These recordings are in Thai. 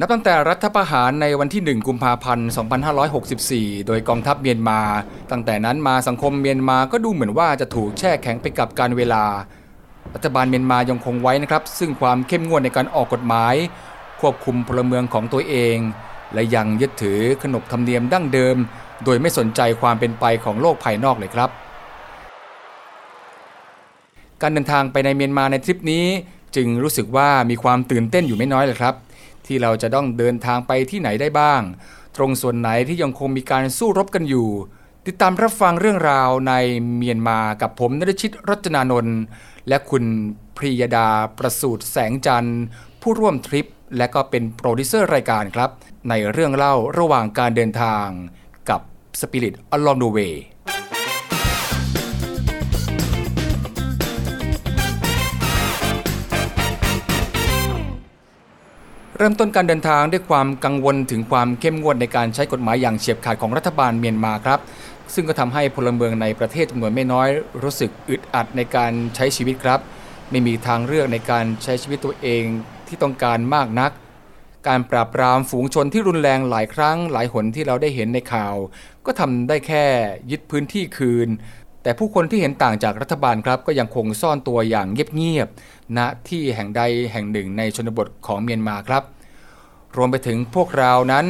นับตั้งแต่รัฐประหารในวันที่ 1 กุมภาพันธ์ 2564 โดยกองทัพเมียนมา ตั้งแต่นั้นมาสังคมเมียนมาก็ดูเหมือนว่าจะถูกแช่แข็งไปกับการเวลา รัฐบาลเมียนมายังคงไว้นะครับ ซึ่งความเข้มงวดในการออกกฎหมาย ควบคุมพลเมืองของตัวเอง และยังยึดถือขนบธรรมเนียมดั้งเดิม โดยไม่สนใจความเป็นไปของโลกภายนอกเลยครับ การเดินทางไปในเมียนมาในทริปนี้ จึงรู้สึกว่ามีความตื่นเต้นอยู่ไม่น้อยเลยครับ ที่เราจะต้องเดินทางไปที่ไหนได้บ้าง ตรงส่วนไหนที่ยังคงมีการสู้รบกันอยู่ ติดตามรับฟังเรื่องราวในเมียนมากับผมนรชิตรัจนานนท์และคุณพริยดาประสูตรแสงจันทร์ ผู้ร่วมทริป และก็เป็นโปรดิวเซอร์รายการครับ ในเรื่องเล่าระหว่างการเดินทางกับ Spirit Along the Way เริ่มต้นการเดินทางด้วยความกังวลถึงความเข้มงวดในการใช้กฎหมายอย่างเฉียบขาดของรัฐบาลเมียนมาครับ ซึ่งก็ทำให้พลเมืองในประเทศจำนวนไม่น้อยรู้สึกอึดอัดในการใช้ชีวิตครับ ไม่มีทางเลือกในการใช้ชีวิตตัวเองที่ต้องการมากนัก การปราบปรามฝูงชนที่รุนแรงหลายครั้งหลายหนที่เราได้เห็นในข่าว ก็ทำได้แค่ยึดพื้นที่คืน แต่ผู้คนที่เห็นต่างจากรัฐบาลครับก็ยังคงซ่อนตัวอย่างเงียบๆณที่แห่งใดแห่งหนึ่งในชนบทของเมียนมาครับ รวมไปถึงพวกเรานั้น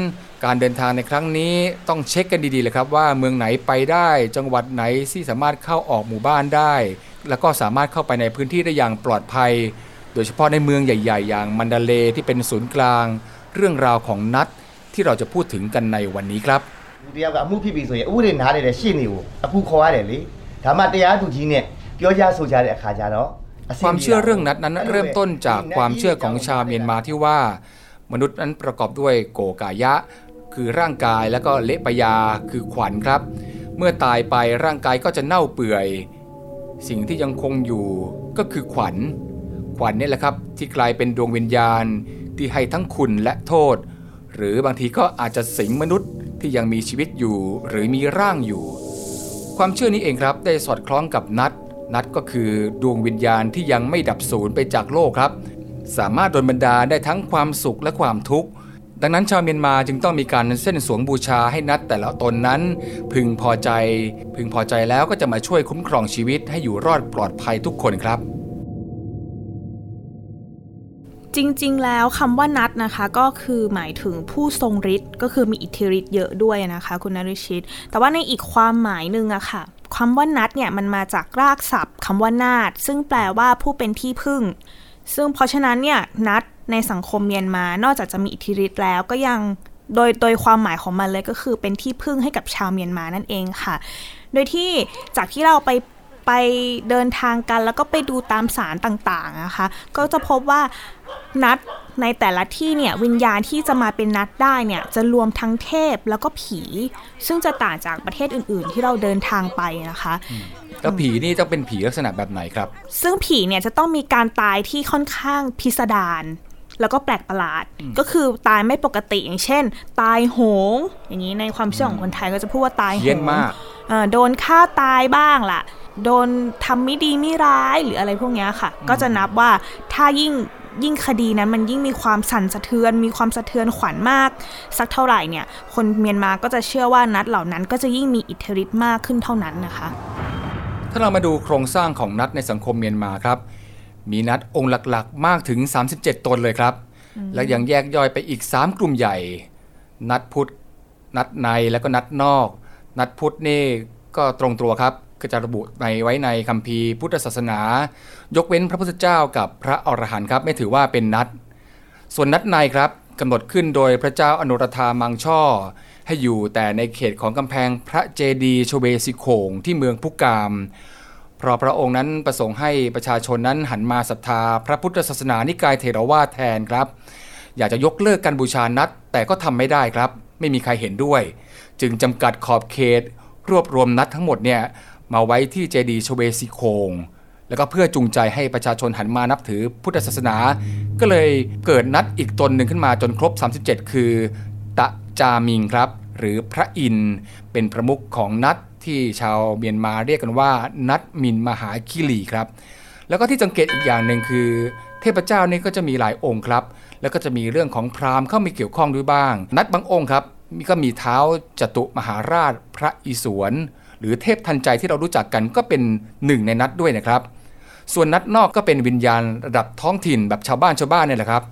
การเดินทางในครั้งนี้ต้องเช็คกันดีๆเลยครับว่าเมืองไหนไปได้ จังหวัดไหนที่สามารถเข้าออกหมู่บ้านได้ แล้วก็สามารถเข้าไปในพื้นที่ได้อย่างปลอดภัย โดยเฉพาะในเมืองใหญ่ ๆ อย่างมันดาเลที่เป็นศูนย์กลาง เรื่องราวของนัดที่เราจะพูดถึงกันในวันนี้ครับ လူတယောက်ကအမှုဖြစ်ပြီဆိုရင်ဥပဒေနားလေတဲ့ရှေ့နေကိုအခုခေါ်ရတယ်လေ ဒါမှတရားသူကြီးနဲ့ပြောကြဆိုကြတဲ့အခါကျတော့အဆင် ความ ပြေ เชื่อ တာ เรื่องนัดนั้นเริ่มต้นจากความเชื่อของชาวเมียนมาที่ว่า มนุษย์นั้นประกอบด้วยโกกายะ คือร่างกายแล้วก็เละปยาคือขวัญครับ เมื่อตายไปร่างกายก็จะเน่าเปื่อย สิ่งที่ยังคงอยู่ก็คือขวัญ ขวัญนี่แหละครับที่กลายเป็นดวงวิญญาณที่ให้ทั้งคุณและโทษ หรือบางทีก็อาจจะสิงมนุษย์ที่ยังมีชีวิตอยู่ หรือมีร่างอยู่ ความเชื่อนี้เองครับได้สอดคล้องกับนัด นัดก็คือดวงวิญญาณที่ยังไม่ดับสูญไปจากโลกครับ สามารถโดนบันดาลได้ทั้งความสุขและความทุกข์ดังนั้นชาวเมียนมาจึงต้องมีการเส้นสวงบูชาให้นัดแต่ละตนนั้น พึงพอใจ พึงพอใจแล้วก็จะมาช่วยคุ้มครองชีวิตให้อยู่รอดปลอดภัยทุกคนครับ จริงๆ แล้วคำว่านัดนะคะก็คือหมายถึงผู้ทรงฤทธิ์ก็คือมีอิทธิฤทธิ์เยอะด้วยนะคะ คุณนริชิต แต่ว่าในอีกความหมายหนึ่งอะค่ะคำว่านัดเนี่ยมันมาจากรากศัพท์คำว่านาดซึ่งแปลว่าผู้เป็นที่พึ่ง ซึ่งเพราะฉะนั้นเนี่ยนัดในสังคมเมียนมานอกจากจะมีอิทธิฤทธิ์แล้วก็ยังโดยโดยความหมายของมันเลยก็คือเป็นที่พึ่งให้กับชาวเมียนมานั่นเองค่ะ โดยที่จากที่เราไป ไปเดินทางกัน แล้วก็ไปดูตามสารต่างๆนะคะก็จะพบว่านัดในแต่ละที่เนี่ยวิญญาณที่จะมาเป็นนัดได้เนี่ยจะรวมทั้งเทพแล้วก็ผี ซึ่งจะต่างจากประเทศอื่นๆ ที่เราเดินทางไปนะคะแล้วผีนี่ต้องเป็นผีลักษณะแบบไหนครับ ซึ่งผีเนี่ยจะต้องมีการตายที่ค่อนข้างพิสดารแล้วก็แปลกประหลาด ก็คือตายไม่ปกติอย่างเช่น ตายโหง อย่างนี้ในความเชื่อของคนไทยก็จะพูดว่าตายโหเฮี้ยนงมากเอ่อ โดนฆ่าตายบ้างล่ะ โดนทำไม่ดีไม่ร้ายหรืออะไรพวกเนี้ยค่ะ ก็จะนับว่าถ้ายิ่งยิ่งคดีนั้นมันยิ่งมีความสั่นสะเทือน มีความสะเทือนขวัญมาก สักเท่าไหร่เนี่ย คนเมียนมาก็จะเชื่อว่านัดเหล่านั้นก็จะยิ่งมีอิทธิฤทธิ์มากขึ้นเท่านั้นนะคะ ถ้าเรามาดูโครงสร้างของนัดในสังคมเมียนมาครับ มีนัดองค์หลักๆ มากถึง 37 ตนเลยครับ และยังแยกย่อยไปอีก 3 กลุ่มใหญ่ นัดพุทธนัดในแล้วก็นัดนอก นัดพุทธนี่ก็ตรงตัวครับก็จะระบุในไว้ในคัมภีร์พุทธศาสนา ยกเว้นพระพุทธเจ้ากับพระอรหันต์ครับ ไม่ถือว่าเป็นนัด ส่วนนัดในครับกำหนดขึ้นโดยพระเจ้าอนุรัธามังช่อ ให้อยู่แต่ในเขตของกำแพงพระเจดีย์โชเบสิโขงที่เมืองพุกาม เพราะพระองค์นั้นประสงค์ให้ประชาชนนั้นหันมาศรัทธา พระพุทธศาสนานิกายเทรวาแทนครับ อยากจะยกเลิกการบูชานัดแต่ก็ทำไม่ได้ครับ ไม่มีใครเห็นด้วย จึงจำกัดขอบเขต รวบรวมนัดทั้งหมดเนี่ยมาไว้ที่เจดีย์โชเบสิโคง แล้วก็เพื่อจูงใจให้ประชาชนหันมานับถือพุทธศาสนา ก็เลยเกิดนัดอีกตนหนึ่งขึ้นมาจนครบ 37 คือ ตะจามิงครับ หรือพระอินเป็นประมุขของนัดที่ชาวเมียนมาเรียกกันว่า นัดมินมหาคิรีครับ แล้วก็ที่สังเกตอีกอย่างหนึ่งคือ เทพเจ้านี่ก็จะมีหลายองค์ครับ แล้วก็จะมีเรื่องของพราหมณ์เข้ามาเกี่ยวข้องด้วยบ้าง นัดบางองค์ครับ ก็มีเท้าจตุมหาราชพระอิศวรหรือเทพทันใจที่เรารู้จักกันก็เป็นหนึ่งในนัดด้วยนะครับ ส่วนนัดนอกก็เป็นวิญญาณระดับท้องถิ่นแบบชาวบ้านชาวบ้านเนี่ยแหละครับ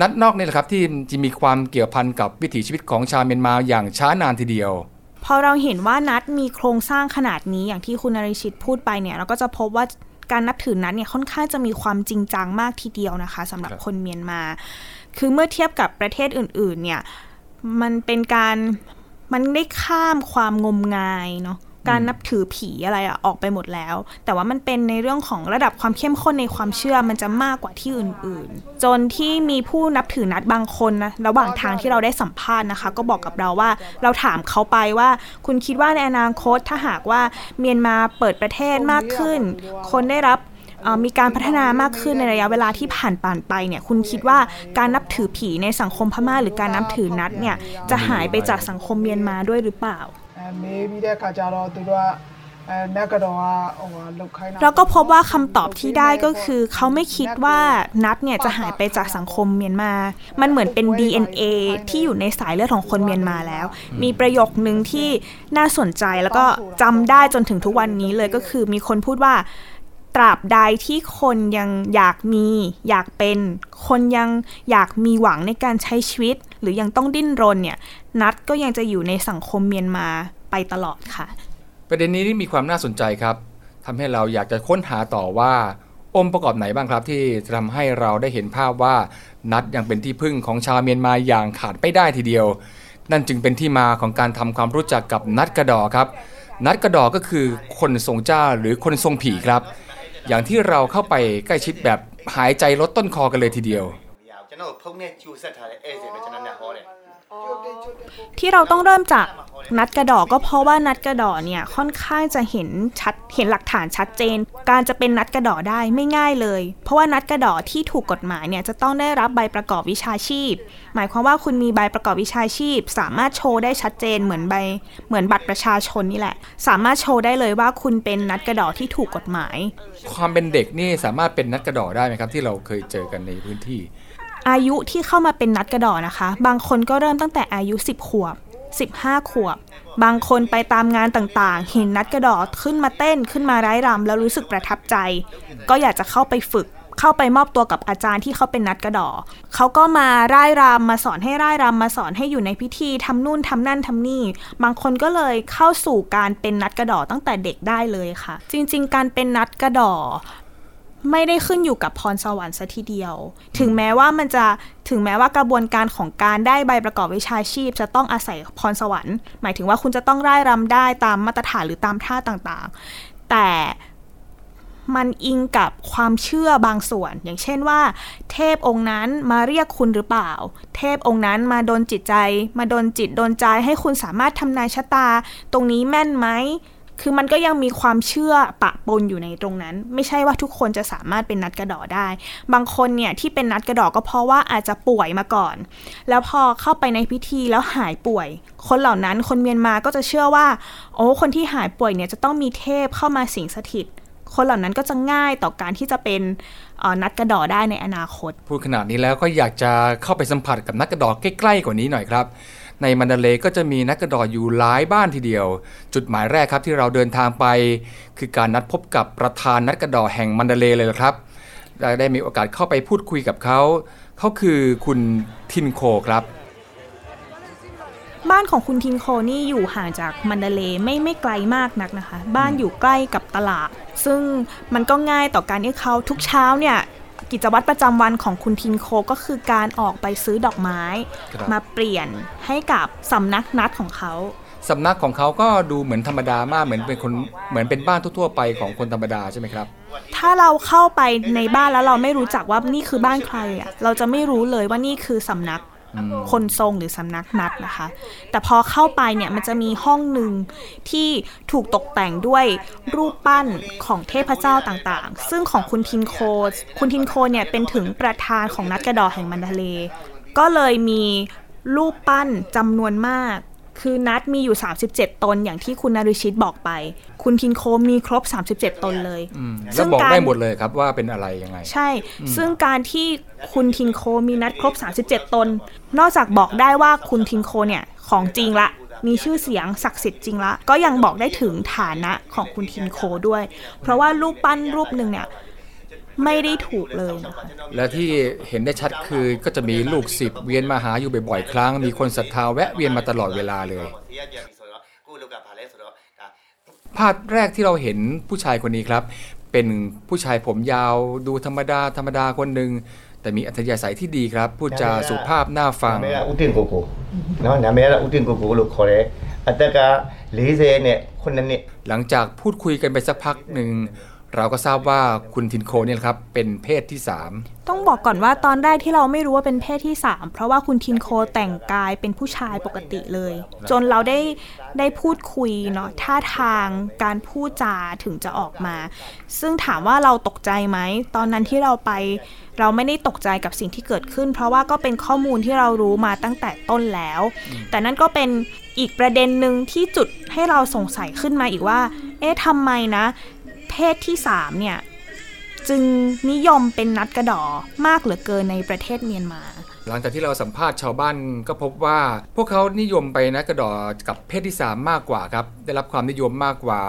นัดนอกนี่แหละครับที่จะมีความเกี่ยวพันกับวิถีชีวิตของชาวเมียนมาอย่างช้านานทีเดียวพอเราเห็นว่านัดมีโครงสร้างขนาดนี้อย่างที่คุณนริชิตพูดไปเนี่ยเราก็จะพบว่าการนับถือนัดเนี่ยค่อนข้างจะมีความจริงจังมากทีเดียวนะคะสำหรับคนเมียนมา คือเมื่อเทียบกับประเทศอื่นๆเนี่ย มันเป็นการมันได้ข้ามความงมงายเนาะการนับถือผีอะไรอะออกไปหมดแล้ว แต่ว่ามันเป็นในเรื่องของระดับความเข้มข้นในความเชื่อมันจะมากกว่าที่อื่นๆ จนที่มีผู้นับถือนัดบางคนนะระหว่างทางที่เราได้สัมภาษณ์นะคะ ก็บอกกับเราว่าเราถามเขาไปว่า คุณคิดว่าในอนาคตถ้าหากว่าเมียนมาเปิดประเทศมากขึ้น คนได้รับ มีการพัฒนามากขึ้นในระยะเวลาที่ผ่านผ่านไปเนี่ยคุณคิดว่าการนับถือผีในสังคมพม่าหรือการนับถือนัดเนี่ยจะหายไปจากสังคมเมียนมาด้วยหรือเปล่าเราก็พบว่าคำตอบที่ได้ก็คือ เขาไม่คิดว่านัดเนี่ยจะหายไปจากสังคมเมียนมา มันเหมือนเป็น DNA ที่อยู่ในสายเลือดของคนเมียนมาแล้ว มีประโยคนึงที่น่าสนใจแล้วก็จำได้จนถึงทุกวันนี้เลยก็คือมีคนพูดว่า ตราบใดที่คนยังอยากมี อยากเป็น คนยังอยากมีหวังในการใช้ชีวิต หรือยังต้องดิ้นรนเนี่ย นัดก็ยังจะอยู่ในสังคมเมียนมาไปตลอดค่ะ ประเด็นนี้นี่มีความน่าสนใจครับทำให้เราอยากจะค้นหาต่อว่าองค์ประกอบไหนบ้างครับที่จะทำให้เราได้เห็นภาพว่านัดยังเป็นที่พึ่งของชาวเมียนมาอย่างขาดไม่ได้ทีเดียว นั่นจึงเป็นที่มาของการทำความรู้จักกับนัดกระดอครับ นัดกระดอก็คือคนทรงเจ้าหรือคนทรงผีครับ อย่างที่เราเข้าไปใกล้ชิดแบบหายใจลดต้นคอกันเลยทีเดียว ที่เราต้องเริ่มจากนัดกระดอกก็เพราะว่านัดกระดอเนี่ยค่อนข้างจะเห็นชัดเห็นหลักฐานชัดเจน การจะเป็นนัดกระดอได้ไม่ง่ายเลย เพราะว่านัดกระดอที่ถูกกฎหมายเนี่ยจะต้องได้รับใบประกอบวิชาชีพ หมายความว่าคุณมีใบประกอบวิชาชีพ สามารถโชว์ได้ชัดเจนเหมือนใบเหมือนบัตรประชาชนนี่แหละ สามารถโชว์ได้เลยว่าคุณเป็นนัดกระดอที่ถูกกฎหมาย ความเป็นเด็กนี่สามารถเป็นนัดกระดอได้ไหมครับ ที่เราเคยเจอกันในพื้นที่ อายุที่เข้ามาเป็นนัดกระดอนะคะ บางคนก็เริ่มตั้งแต่อายุ 10 ขวบ 15 ขวบ บางคนไปตามงานต่างๆ เห็นนัดกระดอขึ้นมาเต้นขึ้นมาร้ายรำแล้วรู้สึกประทับใจ ก็อยากจะเข้าไปฝึกเข้าไปมอบตัวกับอาจารย์ที่เขาเป็นนัดกระดอเขาก็มาร่ายรำมาสอนให้ร่ายรำมาสอนให้อยู่ในพิธีทำนู่นทำนั่นทำนี่ บางคนก็เลยเข้าสู่การเป็นนัดกระดอตั้งแต่เด็กได้เลยค่ะ จริง ๆ การเป็นนัดกระดอ ไม่ได้ขึ้นอยู่กับพรสวรรค์ซะทีเดียว ถึงแม้ว่ามันจะถึงแม้ว่ากระบวนการของการได้ใบประกอบวิชาชีพ จะต้องอาศัยพรสวรรค์ หมายถึงว่าคุณจะต้องร่ายรำได้ตามมาตรฐานหรือตามท่าต่างๆ แต่มันอิงกับความเชื่อบางส่วน อย่างเช่นว่า เทพองค์นั้นมาเรียกคุณหรือเปล่า เทพองค์นั้นมาโดนจิตใจ มาโดนจิตโดนใจให้คุณสามารถทำนายชะตา ตรงนี้แม่นไหม คือมันก็ยังมีความเชื่อปะปนอยู่ในตรงนั้น ไม่ใช่ว่าทุกคนจะสามารถเป็นนัดกระดอได้ บางคนเนี่ยที่เป็นนัดกระดอก็เพราะว่าอาจจะป่วยมาก่อน แล้วพอเข้าไปในพิธีแล้วหายป่วย คนเหล่านั้นคนเมียนมาก็จะเชื่อว่า โอ้คนที่หายป่วยเนี่ยจะต้องมีเทพเข้ามาสิงสถิต คนเหล่านั้นก็จะง่ายต่อการที่จะเป็นนัดกระดอได้ในอนาคต พูดขนาดนี้แล้วก็อยากจะเข้าไปสัมผัสกับนักกระดอใกล้ๆกว่านี้หน่อยครับ ในมันดาเลก็จะมีนักกระดออยู่หลายบ้านทีเดียว จุดหมายแรกครับที่เราเดินทางไป คือการนัดพบกับประธานนักกระดอแห่งมันดาเลเลยละครับได้มีโอกาสเข้าไปพูดคุยกับเขาเขาคือคุณทินโคครับบ้านของคุณทินโคนี่อยู่ห่างจากมันดาเลไม่ไม่ไกลมากนักนะคะ บ้านอยู่ใกล้กับตลาด ซึ่งมันก็ง่ายต่อการที่เขาทุกเช้าเนี่ย กิจวัตรประจำวันของคุณทินโคก็คือการออกไปซื้อดอกไม้ครับมาเปลี่ยนให้กับสำนักนัดของเขาสำนักของเขาก็ดูเหมือนธรรมดามากเหมือนเป็นคนเหมือนเป็นบ้านทั่วๆไปของคนธรรมดาใช่ไหมครับ ถ้าเราเข้าไปในบ้านแล้วเราไม่รู้จักว่านี่คือบ้านใครอะเราจะไม่รู้เลยว่านี่คือสำนัก คนทรงหรือสำนักนัดนะคะ แต่พอเข้าไปเนี่ยมันจะมีห้องหนึ่งที่ถูกตกแต่งด้วยรูปปั้นของเทพเจ้าต่างๆ ซึ่งของคุณทินโค คุณทินโคเนี่ยเป็นถึงประธานของนัดกระดอแห่งมันทะเล ก็เลยมีรูปปั้นจำนวนมาก คือนัดมีอยู่ 37 ตนอย่างที่คุณนริชิตบอกไป คุณทินโคมีครบ 37 ตนเลยอืมแล้วบอกได้หมดเลยครับว่าเป็นอะไรยังไง ใช่ ซึ่งการที่คุณทินโคมีนัดครบ 37 ตน นอกจากบอกได้ว่าคุณทินโคเนี่ยของจริงละมีชื่อเสียงศักดิ์สิทธิ์จริงละ ก็ยังบอกได้ถึงฐานะของคุณทินโคด้วย เพราะว่ารูปปั้นรูปหนึ่งเนี่ย ไม่ได้ถูกเลยนะคะและที่เห็นได้ชัดคือก็จะมีลูกศิษย์เวียนมาหาอยู่บ่อยๆครั้ง มีคนศรัทธาแวะเวียนมาตลอดเวลาเลย ภาพแรกที่เราเห็นผู้ชายคนนี้ครับ เป็นผู้ชายผมยาวดูธรรมดาธรรมดาคนหนึ่งแต่มีอัธยาศัยที่ดีครับ พูดจาสุภาพน่าฟังอุติงโกโกนะนาเมระอุติงโกโกลูกขอเลยอัตกาหรือเซเนี่ยคนนั้นเนี่ยหลังจากพูดคุยกันไปสักพักหนึ่ง เราก็ทราบว่าคุณทินโคเนี่ยครับเป็นเพศที่ 3 ต้องบอกก่อนว่าตอนแรกที่เราไม่รู้ว่าเป็นเพศที่ 3 เพราะว่าคุณทินโคแต่งกายเป็นผู้ชายปกติเลย จนเราได้ได้พูดคุยเนาะท่าทางการพูดจาถึงจะออกมา ซึ่งถามว่าเราตกใจไหม ตอนนั้นที่เราไปเราไม่ได้ตกใจกับสิ่งที่เกิดขึ้น เพราะว่าก็เป็นข้อมูลที่เรารู้มาตั้งแต่ต้นแล้ว แต่นั่นก็เป็นอีกประเด็นหนึ่งที่จุดให้เราสงสัยขึ้นมาอีกว่า เอ๊ะทำไมนะ เพศที่3เนี่ยจึงนิยมเป็นนัดกระดอมากเหลือเกินในประเทศเมียนมา หลังจากที่เราสัมภาษณ์ชาวบ้านก็พบว่า พวกเขานิยมไปนะกระดอกับเพศที่ 3 มากกว่าครับ ได้รับความนิยมมากกว่า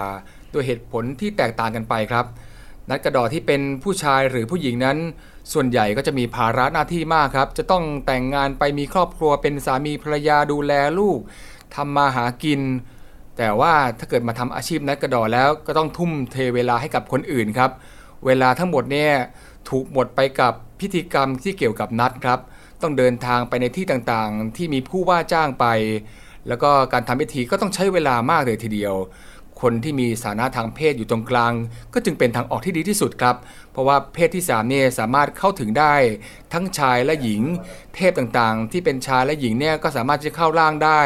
โดยเหตุผลที่แตกต่างกันไปครับ นัดกระดอที่เป็นผู้ชายหรือผู้หญิงนั้น ส่วนใหญ่ก็จะมีภาระหน้าที่มากครับ จะต้องแต่งงานไปมีครอบครัวเป็นสามีภรรยาดูแลลูกทำมาหากิน แต่ว่าถ้าเกิดมาทำอาชีพนักกระดอแล้วก็ต้องทุ่มเทเวลาให้กับคนอื่นครับ เวลาทั้งหมดเนี่ยถูกหมดไปกับพิธีกรรมที่เกี่ยวกับนัดครับ ต้องเดินทางไปในที่ต่างๆ ที่มีผู้ว่าจ้างไป แล้วก็การทำพิธีก็ต้องใช้เวลามากเลยทีเดียว คนที่มีสถานะทางเพศอยู่ตรงกลาง ก็จึงเป็นทางออกที่ดีที่สุดครับ เพราะว่าเพศที่3เนี่ยสามารถเข้าถึงได้ทั้งชายและหญิง เทพต่างๆ ที่เป็นชายและหญิงเนี่ยก็สามารถจะเข้าร่างได้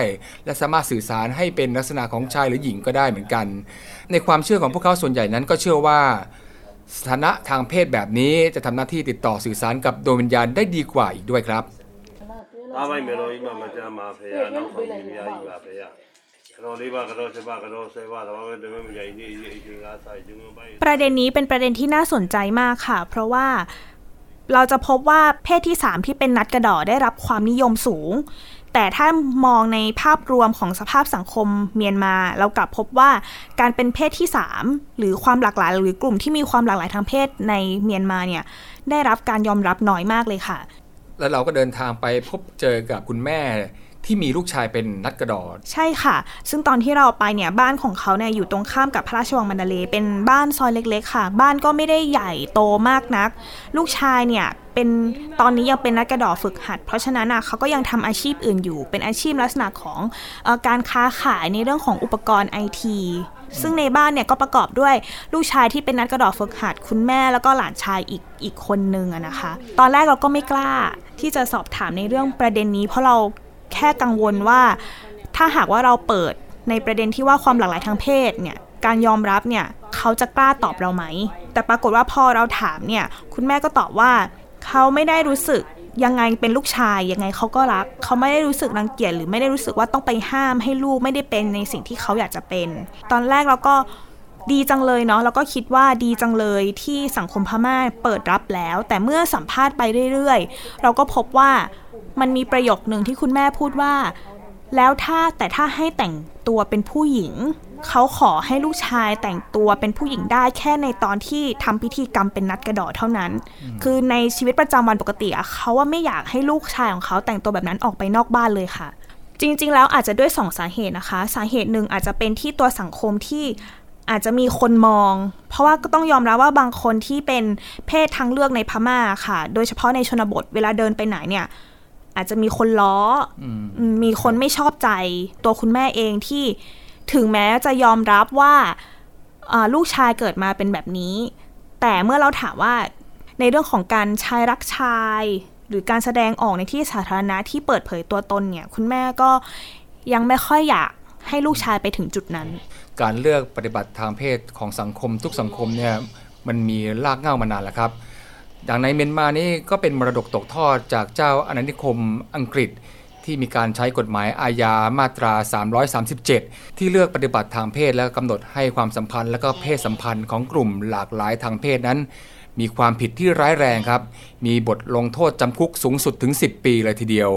และสามารถสื่อสารให้เป็นลักษณะของชายหรือหญิงก็ได้เหมือนกัน ในความเชื่อของพวกเขาส่วนใหญ่นั้นก็เชื่อว่าสถานะทางเพศแบบนี้จะทำหน้าที่ติดต่อสื่อสารกับดวงวิญญาณได้ดีกว่าอีกด้วยครับ ประเด็นนี้เป็นประเด็นที่น่าสนใจมากค่ะ เพราะว่าเราจะพบว่าเพศที่ 3 ที่เป็นนัดกระดอได้รับความนิยมสูง แต่ถ้ามองในภาพรวมของสภาพสังคมเมียนมา เรากลับพบว่าการเป็นเพศที่ 3 หรือความหลากหลาย หรือกลุ่มที่มีความหลากหลายทางเพศในเมียนมาเนี่ยได้รับการยอมรับน้อยมากเลยค่ะ แล้วเราก็เดินทางไปพบเจอกับคุณแม่ ที่มีลูกชายเป็นนัดกระดอใช่ค่ะ ซึ่งตอนที่เราไปเนี่ยบ้านของเขาเนี่ยอยู่ตรงข้ามกับพระราชวังมันดาเล เป็นบ้านซอยเล็กๆ ค่ะ บ้านก็ไม่ได้ใหญ่โตมากนัก ลูกชายเนี่ยเป็นตอนนี้ยังเป็นนักกระดอฝึกหัด เพราะฉะนั้นอะเขาก็ยังทำอาชีพอื่นอยู่ เป็นอาชีพลักษณะของออการค้าขายในเรื่องของอุปกรณ์ไอทีซึ่งในบ้านเนี่ยก็ประกอบด้วยลูกชายที่เป็นนักกระดอฝึกหัดคุณแม่แล้วก็หลานชายอีกอีกคนนึงอะนะคะ ตอนแรกเราก็ไม่กล้าที่จะสอบถามในเรื่องประเด็นนี้ เพราะเรา แค่กังวลว่า ถ้าหากว่าเราเปิดในประเด็นที่ว่าความหลากหลายทางเพศเนี่ยการยอมรับเนี่ยเขาจะกล้าตอบเราไหม แต่ปรากฏว่าพอเราถามเนี่ยคุณแม่ก็ตอบว่าเขาไม่ได้รู้สึกยังไงเป็นลูกชายยังไงเขาก็รัก เขาไม่ได้รู้สึกรังเกียจหรือไม่ได้รู้สึกว่าต้องไปห้ามให้ลูกไม่ได้เป็นในสิ่งที่เขาอยากจะเป็น ตอนแรกเราก็ดีจังเลยเนาะแล้วก็คิดว่าดีจังเลยที่สังคมพม่าเปิดรับแล้ว แต่เมื่อสัมภาษณ์ไปเรื่อยๆ เราก็พบว่า มันมีประโยคหนึ่งที่คุณแม่พูดว่า แล้วถ้าแต่ถ้าให้แต่งตัวเป็นผู้หญิง เขาขอให้ลูกชายแต่งตัวเป็นผู้หญิงได้แค่ในตอนที่ทำพิธีกรรมเป็นนัดกระดอเท่านั้น คือในชีวิตประจำวันปกติอะเขาว่าไม่อยากให้ลูกชายของเขาแต่งตัวแบบนั้นออกไปนอกบ้านเลยค่ะ จริง ๆ แล้วอาจจะด้วยสองสาเหตุนะคะ สาเหตุหนึ่งอาจจะเป็นที่ตัวสังคมที่อาจจะมีคนมอง เพราะว่าก็ต้องยอมรับว่าบางคนที่เป็นเพศทางเลือกในพม่าค่ะ โดยเฉพาะในชนบทเวลาเดินไปไหนเนี่ย อาจจะมีคนล้อออืมมีคนไม่ชอบใจ ตัวคุณแม่เองที่ถึงแม้จะยอมรับว่าอ่าลูกชายเกิดมาเป็นแบบนี้ แต่เมื่อเราถามว่าในเรื่องของการชายรักชาย หรือการแสดงออกในที่สาธารณะที่เปิดเผยตัวตนเนี่ย คุณแม่ก็ยังไม่ค่อยอยากให้ลูกชายไปถึงจุดนั้น การเลือกปฏิบัติทางเพศของสังคมทุกสังคมเนี่ยมันมีรากเหง้ามานานแล้วครับ อย่างในเมียนมานี่ก็เป็นมรดกตกทอดจากเจ้าอาณานิคมอังกฤษที่มีการใช้กฎหมายอาญามาตรา 337 ที่เลือกปฏิบัติทางเพศและกำหนดให้ความสัมพันธ์ และก็เพศสัมพันธ์ของกลุ่มหลากหลายทางเพศนั้น มีความผิดที่ร้ายแรงครับ มีบทลงโทษจำคุกสูงสุดถึง 10 ปีเลยทีเดียว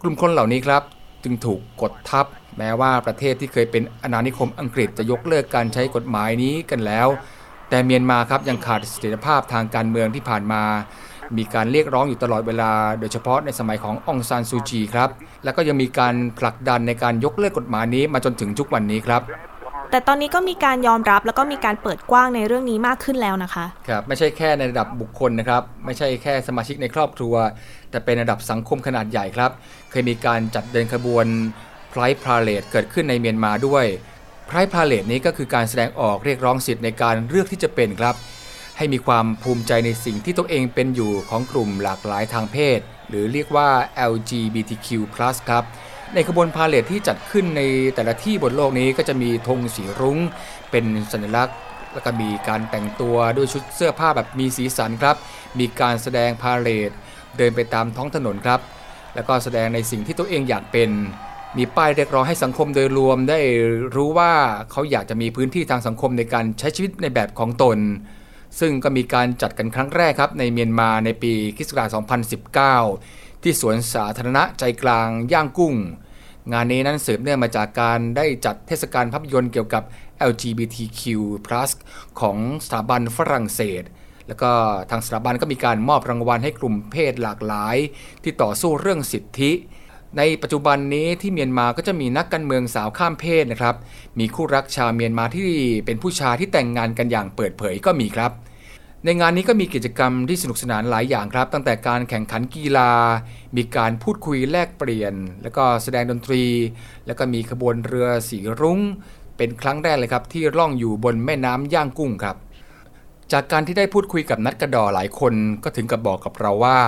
กลุ่มคนเหล่านี้ครับ จึงถูกกดทับ แม้ว่าประเทศที่เคยเป็นอาณานิคมอังกฤษจะยกเลิกการใช้กฎหมายนี้กันแล้ว แต่เมียนมาครับยังขาดเสถียรภาพทางการเมืองที่ผ่านมา มีการเรียกร้องอยู่ตลอดเวลา โดยเฉพาะในสมัยขององซานซูจีครับ แล้วก็ยังมีการผลักดันในการยกเลิกกฎหมายนี้มาจนถึงทุกวันนี้ครับแต่ตอนนี้ก็มีการยอมรับแล้วก็มีการเปิดกว้างในเรื่องนี้มากขึ้นแล้วนะคะครับไม่ใช่แค่ในระดับบุคคลนะครับ ไม่ใช่แค่สมาชิกในครอบครัว แต่เป็นระดับสังคมขนาดใหญ่ครับ เคยมีการจัดเดินขบวน Pride Parade เกิดขึ้นในเมียนมาด้วย Pride Parade นี้ก็คือการแสดงออกเรียกร้องสิทธิ์ในการเลือกที่จะเป็นครับ ให้มีความภูมิใจในสิ่งที่ตัวเองเป็นอยู่ของกลุ่มหลากหลายทางเพศ หรือเรียกว่า LGBTQ+ ครับในขบวนพาเลทที่จัดขึ้นในแต่ละที่บนโลกนี้ก็จะมีธงสีรุ้ง เป็นสัญลักษณ์ แล้วก็มีการแต่งตัวด้วยชุดเสื้อผ้าแบบมีสีสันครับ มีการแสดงพาเลทเดินไปตามท้องถนนครับ แล้วก็แสดงในสิ่งที่ตัวเองอยากเป็น มีป้ายเรียกร้องให้สังคมโดยรวมได้รู้ว่าเขาอยากจะมีพื้นที่ทางสังคมในการใช้ชีวิตในแบบของตน ซึ่งก็มีการจัดกันครั้งแรกครับในเมียนมาในปีคศ2019 ที่สวนสาธารณะใจกลางย่างกุ้ง งานนี้นั้นสืบเนื่องมาจากการได้จัดเทศกาลภาพยนตร์เกี่ยวกับ LGBTQ+ ของสถาบันฝรั่งเศสแล้วก็ทางสถาบันก็มีการมอบรางวัลให้กลุ่มเพศหลากหลาย ที่ต่อสู้เรื่องสิทธิ ในปัจจุบันนี้ที่เมียนมาก็จะมีนักการเมืองสาวข้ามเพศนะครับ มีคู่รักชาวเมียนมาที่เป็นผู้ชายที่แต่งงานกันอย่างเปิดเผยก็มีครับ ในงานนี้ก็มีกิจกรรมที่สนุกสนานหลายอย่างครับ ตั้งแต่การแข่งขันกีฬา มีการพูดคุยแลกเปลี่ยน แล้วก็แสดงดนตรี แล้วก็มีขบวนเรือสีรุง้ง เป็นครั้งแรกเลยครับ ที่ล่องอยู่บนแม่น้ำย่างกุ้งครับ จากการที่ได้พูดคุยกับนักกระดอหลายคนก็ถึงกับบอกกับเราว่า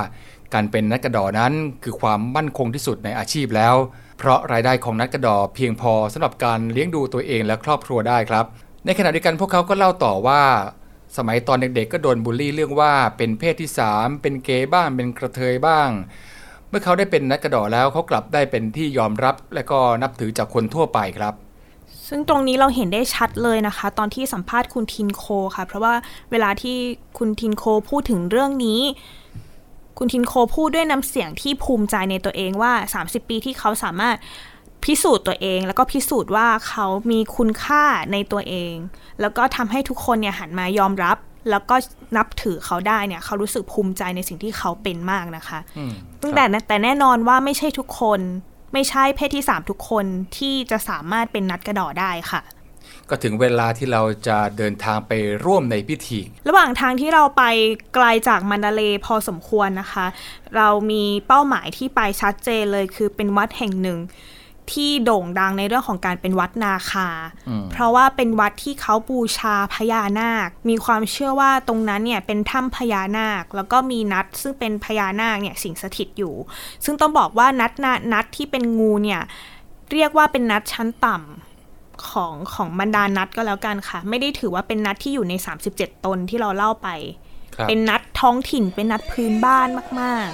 การเป็นนักกระดอนั้นคือความมั่นคงที่สุดในอาชีพแล้ว เพราะรายได้ของนักกระดอเพียงพอสำหรับการเลี้ยงดูตัวเองและครอบครัวได้ครับ ในขณะเดียวกันพวกเขาก็เล่าต่อว่า สมัยตอนเด็กๆก็โดนบูลลี่เรื่องว่าเป็นเพศที่ 3 เป็นเกย์บ้างเป็นกระเทยบ้าง เมื่อเขาได้เป็นนักกระดอแล้วเขากลับได้เป็นที่ยอมรับและก็นับถือจากคนทั่วไปครับซึ่งตรงนี้เราเห็นได้ชัดเลยนะคะ ตอนที่สัมภาษณ์คุณทินโคค่ะ เพราะว่าเวลาที่คุณทินโคพูดถึงเรื่องนี้ คุณทินโคพูดด้วยน้ำเสียงที่ภูมิใจในตัวเองว่า 30 ปีที่เขาสามารถพิสูจน์ตัวเอง แล้วก็พิสูจน์ว่าเขามีคุณค่าในตัวเอง แล้วก็ทำให้ทุกคนเนี่ยหันมายอมรับ แล้วก็นับถือเขาได้เนี่ยเขารู้สึกภูมิใจในสิ่งที่เขาเป็นมากนะคะอืมตั้งแต่แต่แน่นอนว่าไม่ใช่ทุกคน ไม่ใช่เพศที่3ทุกคนที่จะสามารถเป็นนัดกระดอได้ค่ะ ก็ถึงเวลาที่เราจะเดินทางไปร่วมในพิธี ระหว่างทางที่เราไปไกลจากมันดาเลย์พอสมควรนะคะ เรามีเป้าหมายที่ไปชัดเจนเลยคือเป็นวัดแห่งหนึ่ง ที่โด่งดังในเรื่องของการเป็นวัดนาคาอืมเพราะว่าเป็นวัดที่เขาบูชาพญานาค มีความเชื่อว่าตรงนั้นเนี่ยเป็นถ้ำพญานาค แล้วก็มีนัดซึ่งเป็นพญานาคเนี่ยสิงสถิตอยู่ ซึ่งต้องบอกว่านัดนานัดที่เป็นงูเนี่ยเรียกว่าเป็นนัดชั้นต่ำ ของของบรรดานัดก็แล้วกันค่ะ ไม่ได้ถือว่าเป็นนัดที่อยู่ใน 37 ตนที่เราเล่าไปครับเป็นนัดท้องถิ่นเป็นนัดพื้นบ้านมาก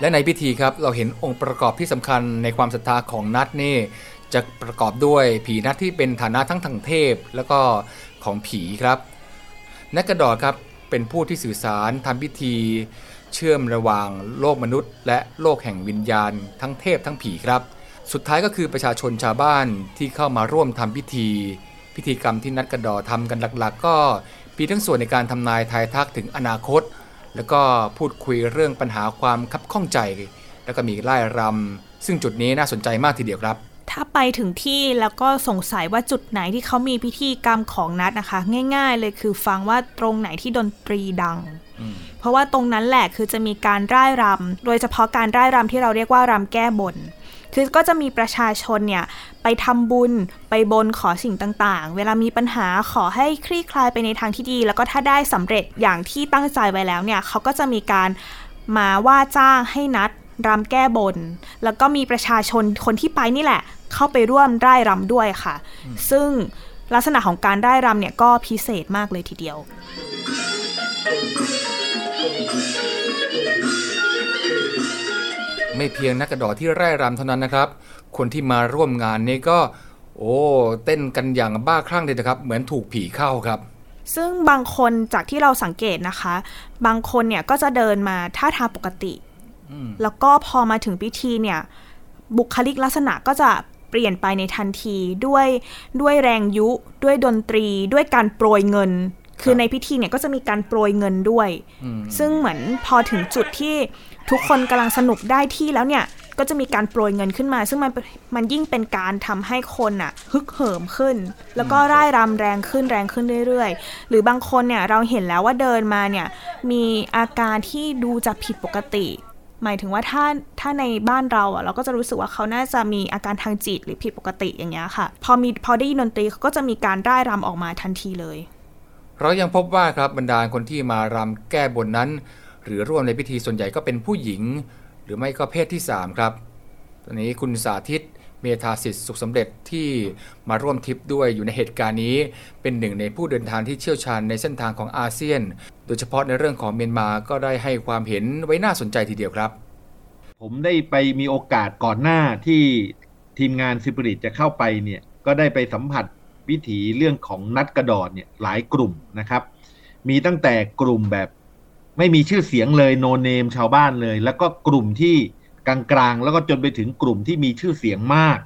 และในพิธีครับเราเห็นองค์ประกอบที่สำคัญในความศรัทธาของนัดนี่จะประกอบด้วยผีนัดที่เป็นฐานะทั้งทางเทพ แล้วก็ ของผีครับ นักกระดอครับเป็นผู้ที่สื่อสารทำพิธี เชื่อมระหว่างโลกมนุษย์ และโลกแห่งวิญญาณ ทั้งเทพทั้งผีครับ สุดท้ายก็คือประชาชนชาวบ้านที่เข้ามาร่วมทำพิธี พิธีกรรมที่นัดกระดอทำกันหลักๆ ก็มีทั้งส่วนในการทำนายทายทักถึงอนาคต แล้วก็พูดคุยเรื่องปัญหาความคับข้องใจ แล้วก็มีไล่รำซึ่งจุดนี้น่าสนใจมากทีเดียวครับ ถ้าไปถึงที่แล้วก็สงสัยว่าจุดไหนที่เขามีพิธีกรรมของนัดนะคะ ง่าย ๆ เลยคือฟังว่าตรงไหนที่ดนตรีดัง เพราะว่าตรงนั้นแหละคือจะมีการร่ายรำโดยเฉพาะการร่ายรำที่เราเรียกว่ารำแก้บนคือก็จะมีประชาชนเนี่ยไปทำบุญไปบนขอสิ่งต่างๆ เวลามีปัญหาขอให้คลี่คลายไปในทางที่ดี แล้วก็ถ้าได้สำเร็จอย่างที่ตั้งใจไว้แล้วเนี่ยเขาก็จะมีการมาว่าจ้างให้นัด รำแก้บน แล้วก็มีประชาชนคนที่ไปนี่แหละ เข้าไปร่วมร่ายรำด้วยค่ะ ซึ่งลักษณะของการร่ายรำเนี่ยก็พิเศษมากเลยทีเดียว ไม่เพียงนักกระดอที่ไร่รำเท่านั้นนะครับ คนที่มาร่วมงานนี้ก็ โอ้เต้นกันอย่างบ้าคลั่งเลยนะครับ เหมือนถูกผีเข้าครับซึ่งบางคนจากที่เราสังเกตนะคะ บางคนเนี่ยก็จะเดินมาท่าทางปกติ แล้วก็พอมาถึงพิธีเนี่ย บุคลิกลักษณะก็จะเปลี่ยนไปในทันทีด้วยด้วยแรงยุด้วยดนตรี ด้วยการโปรยเงิน คือในพิธีเนี่ยก็จะมีการโปรยเงินด้วย ซึ่งเหมือนพอถึงจุดที่ทุกคนกำลังสนุกได้ที่แล้วเนี่ยก็จะมีการโปรยเงินขึ้นมา ซึ่งมันมันยิ่งเป็นการทำให้คนอะฮึกเหิมขึ้น แล้วก็ร่ายรำแรงขึ้นแรงขึ้นเรื่อยๆ หรือบางคนเนี่ยเราเห็นแล้วว่าเดินมาเนี่ยมีอาการที่ดูจะผิดปกติ หมายถึงว่าถ้าถ้าในบ้านเราอะเราก็จะรู้สึกว่าเขาน่าจะมีอาการทางจิตหรือผิดปกติอย่างเงี้ยค่ะ พอมีพอได้ยินดนตรีเขาก็จะมีการร่ายรำออกมาทันทีเลย เรายังพบว่าครับบรรดาคนที่มารำแก้บนนั้น หรือร่วมในพิธีส่วนใหญ่ก็เป็นผู้หญิง หรือไม่ก็เพศที่3ครับตอนนี้คุณสาธิต เมธาสิทธิ์สุขสำเร็จที่มาร่วมทริปด้วยอยู่ในเหตุการณ์นี้ เป็นหนึ่งในผู้เดินทางที่เชี่ยวชาญในเส้นทางของอาเซียน โดยเฉพาะในเรื่องของเมียนมาก็ได้ให้ความเห็นไว้น่าสนใจทีเดียวครับ ผมได้ไปมีโอกาสก่อนหน้าที่ทีมงานซิปริตจะเข้าไปเนี่ยก็ได้ไปสัมผัสวิถีเรื่องของนัดกระดอนเนี่ยหลายกลุ่มนะครับ มีตั้งแต่กลุ่มแบบไม่มีชื่อเสียงเลยโนเนมชาวบ้านเลย แล้วก็กลุ่มที่ กลางๆ แล้วก็จนไปถึงกลุ่มที่มีชื่อเสียงมาก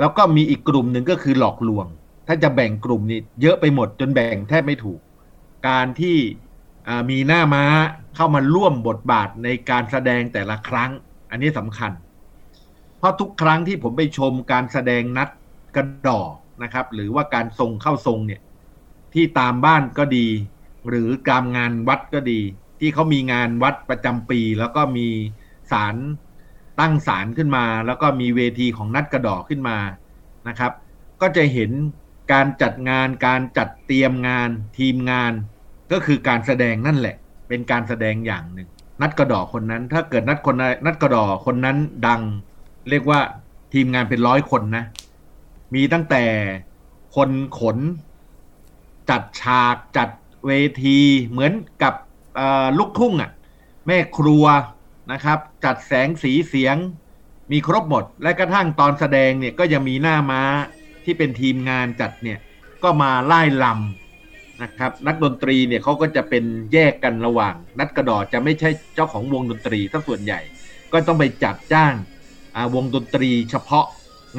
แล้วก็มีอีกกลุ่มหนึ่งก็คือหลอกลวง ถ้าจะแบ่งกลุ่มนี่เยอะไปหมดจนแบ่งแทบไม่ถูก การที่มีหน้าม้าเข้ามาร่วมบทบาทในการแสดงแต่ละครั้ง อันนี้สำคัญ เพราะทุกครั้งที่ผมไปชมการแสดงนัดกระดอนะครับ หรือว่าการทรงเข้าทรงเนี่ย ที่ตามบ้านก็ดี หรือตามงานวัดก็ดี ที่เขามีงานวัดประจำปี แล้วก็มีศาล ตั้งศาลขึ้นมา แล้วก็มีเวทีของนัดกระดอขึ้นมานะครับ ก็จะเห็นการจัดงานการจัดเตรียมงานทีมงาน ก็คือการแสดงนั่นแหละ เป็นการแสดงอย่างหนึ่ง นัดกระดอคนนั้น ถ้าเกิดนัดคนนัดกระดอคนนั้นดัง เรียกว่าทีมงานเป็นร้อยคนนะ มีตั้งแต่คนขน จัดฉากจัดเวทีเหมือนกับลูกทุ่งอะ่ะ แม่ครัว นะครับ จัดแสงสีเสียงมีครบหมด และกระทั่งตอนแสดงเนี่ยก็ยังมีหน้าม้าที่เป็นทีมงานจัดเนี่ยก็มาไล่ลำนะครับ นักดนตรีเนี่ยเขาก็จะเป็นแยกกันระหว่าง นัดกระดอจะไม่ใช่เจ้าของวงดนตรีถ้าส่วนใหญ่ ก็ต้องไปจัดจ้างวงดนตรีเฉพาะ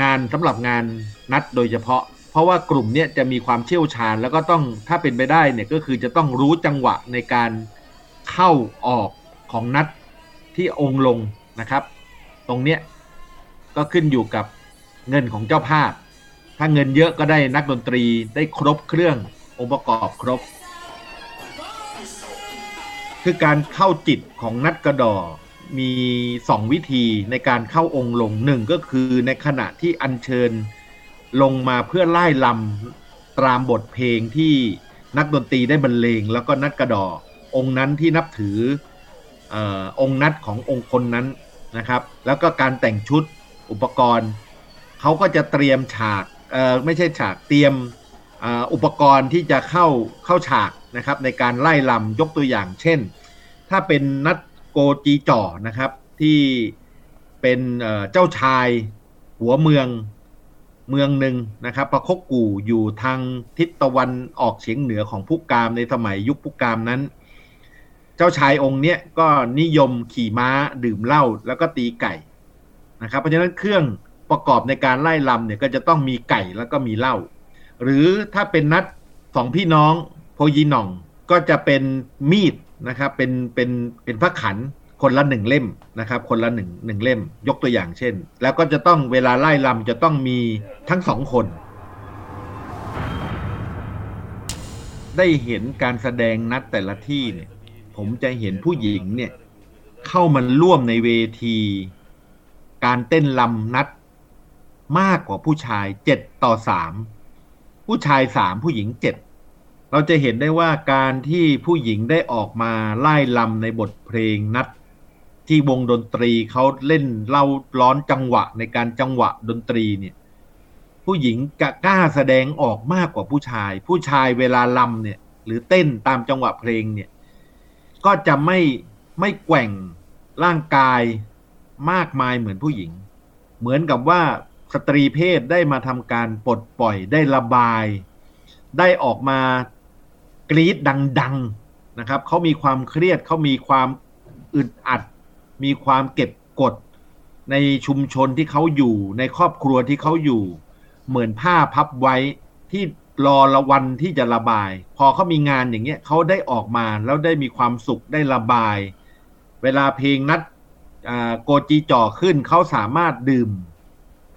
งานสำหรับงานนัดโดยเฉพาะ เพราะว่ากลุ่มเนี่ยจะมีความเชี่ยวชาญ แล้วก็ต้องถ้าเป็นไปได้เนี่ยก็คือจะต้องรู้จังหวะในการเข้าออกของนัด ที่องค์ลงนะครับ ตรงเนี้ยก็ขึ้นอยู่กับเงินของเจ้าภาพ ถ้าเงินเยอะก็ได้นักดนตรีได้ครบเครื่ององค์ประกอบครบ คือการเข้าจิตของนัดกระดอมีสองวิธีในการเข้าองค์ลงหนึ่งก็คือในขณะที่อัญเชิญลงมาเพื่อไล่ลำตามบทเพลงที่นักดนตรีได้บรรเลงแล้วก็นัดกระดอองค์นั้นที่นับถือ อองค์นัดขององค์คนนั้นนะครับ แล้วก็การแต่งชุดอุปกรณ์เขาก็จะเตรียมฉากไม่ใช่ฉากเตรียมอ,อุปกรณ์ที่จะเข้าเข้าฉากนะครับ ในการไล่ลำยกตัวอย่าง เช่น ถ้าเป็นนัดโกจีจ่อนะครับที่เป็นเจ้าชายหัวเมืองเมืองหนึ่งนะครับพระคกกู่อยู่ทางทิศตะวันออกเฉียงเหนือของพุกามในสมัยยุคพุกามนั้น จ้าชายองค์เนี้ยก็นิยมขี่ม้าดื่มเหล้าแล้วก็ตีไก่นะครับเพราะฉะนั้นเครื่องประกอบในการไล่ลำเนี่ยก็จะต้องมีไก่แล้วก็มีเหล้าหรือถ้าเป็นนัดสองพี่น้องโพยีหน่องก็จะเป็นมีดนะครับเป็นเป็นเป็นพระขันคนละหนึ่งเล่มนะครับ คนละหนึ่งหนึ่งเล่ม ยกตัวอย่างเช่น แล้วก็จะต้องเวลาไล่ลำจะต้องมีทั้งสองคน ได้เห็นการแสดงนัดแต่ละที่เนี่ย ผมจะเห็นผู้หญิงเนี่ย เข้ามาร่วมในเวที การเต้นลำนัดมากกว่าผู้ชายเจ็ดต่อสามผู้ชายสามผู้หญิงเจ็ดเราจะเห็นได้ว่าการที่ผู้หญิงได้ออกมาไล่ลำในบทเพลงนัด ที่วงดนตรีเขาเล่นเล่าร้อนจังหวะในการจังหวะดนตรีเนี่ย ผู้หญิงกกล้าแสดงออกมากกว่าผู้ชาย ผู้ชายเวลาลำเนี่ย หรือเต้นตามจังหวะเพลงเนี่ย ก็จะไม่ไม่แกว่งร่างกายมากมายเหมือนผู้หญิง เหมือนกับว่าสตรีเพศได้มาทำการปลดปล่อยได้ระบาย ได้ออกมากรีดดัง ๆนะครับเขามีความเครียดเขามีความอึดอัด มีความเก็บกด ในชุมชนที่เขาอยู่ ในครอบครัวที่เขาอยู่ เหมือนผ้าพับไว้ที่ รอละวันที่จะระบาย พอเขามีงานอย่างเงี้ยเขาได้ออกมาแล้วได้มีความสุขได้ระบาย เวลาเพลงนัดโกจีจ่อขึ้นเขาสามารถดื่ม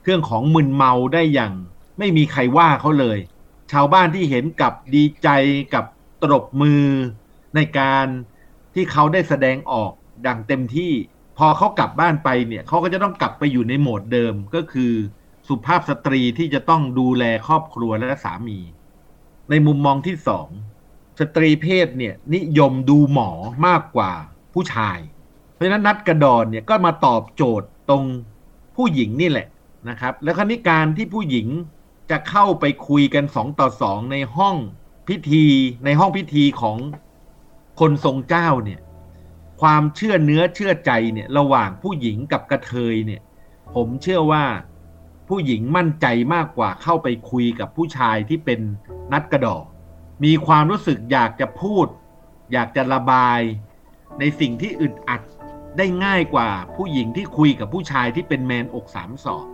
เครื่องของมึนเมาได้อย่าง ไม่มีใครว่าเขาเลย ชาวบ้านที่เห็นกับดีใจกับตรบมือในการที่เขาได้แสดงออกดังเต็มที่ พอเขากลับบ้านไปเนี่ยเขาก็จะต้องกลับไปอยู่ในโหมดเดิมก็คือ สุภาพสตรีที่จะต้องดูแลครอบครัวและสามี ในมุมมองที่สองสตรีเพศเนี่ย นิยมดูหมอมากกว่าผู้ชาย เพราะฉะนั้นนัดกระดอนเนี่ยก็มาตอบโจทย์ตรงผู้หญิงนี่แหละนะครับ แล้วคราวนี้การที่ผู้หญิงจะเข้าไปคุยกันสองต่อสองในห้องพิธีในห้องพิธีของคนทรงเจ้าเนี่ย ความเชื่อเนื้อเชื่อใจเนี่ย ระหว่างผู้หญิงกับกระเทยเนี่ย ผมเชื่อว่า ผู้หญิงมั่นใจมากกว่าเข้าไปคุยกับผู้ชายที่เป็นนัดกระดอกมีความรู้สึกอยากจะพูด อยากจะระบาย ในสิ่งที่อึดอัดได้ง่ายกว่าผู้หญิงที่คุยกับผู้ชายที่เป็นแมนอกสามศอก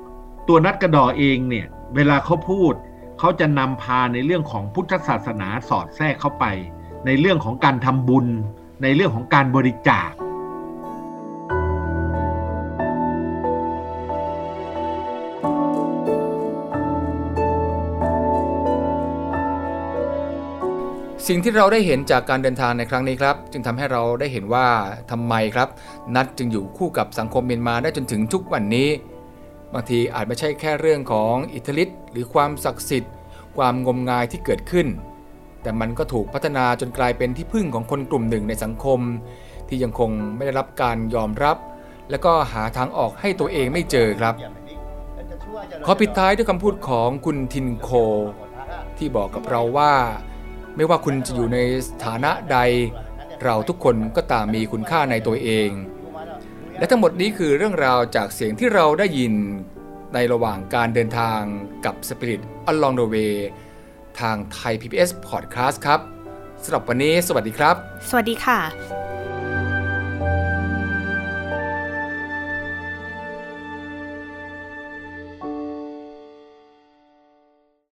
ตัวนัดกระดอเองเนี่ย เวลาเขาพูด เขาจะนำพาในเรื่องของพุทธศาสนาสอดแทรกเข้าไป ในเรื่องของการทำบุญ ในเรื่องของการบริจาค สิ่งที่เราได้เห็นจากการเดินทางในครั้งนี้ครับ จึงทำให้เราได้เห็นว่าทำไมครับ นัดจึงอยู่คู่กับสังคมเมียนมาได้จนถึงทุกวันนี้ บางทีอาจไม่ใช่แค่เรื่องของอิทธิฤทธิ์หรือความศักดิ์สิทธิ์ ความงมงายที่เกิดขึ้น แต่มันก็ถูกพัฒนาจนกลายเป็นที่พึ่งของคนกลุ่มหนึ่งในสังคม ที่ยังคงไม่ได้รับการยอมรับ และก็หาทางออกให้ตัวเองไม่เจอครับขอปิดท้ายด้วยคำพูดของคุณทินโค ที่บอกกับเราว่า ไม่ว่าคุณจะอยู่ในสถานะใด เราทุกคนก็ต่างมีคุณค่าในตัวเอง และทั้งหมดนี้คือเรื่องราวจากเสียงที่เราได้ยินในระหว่างการเดินทางกับ Spirit Along the Way ทางไทย PBS Podcast ครับสำหรับวันนี้สวัสดีครับ สวัสดีค่ะ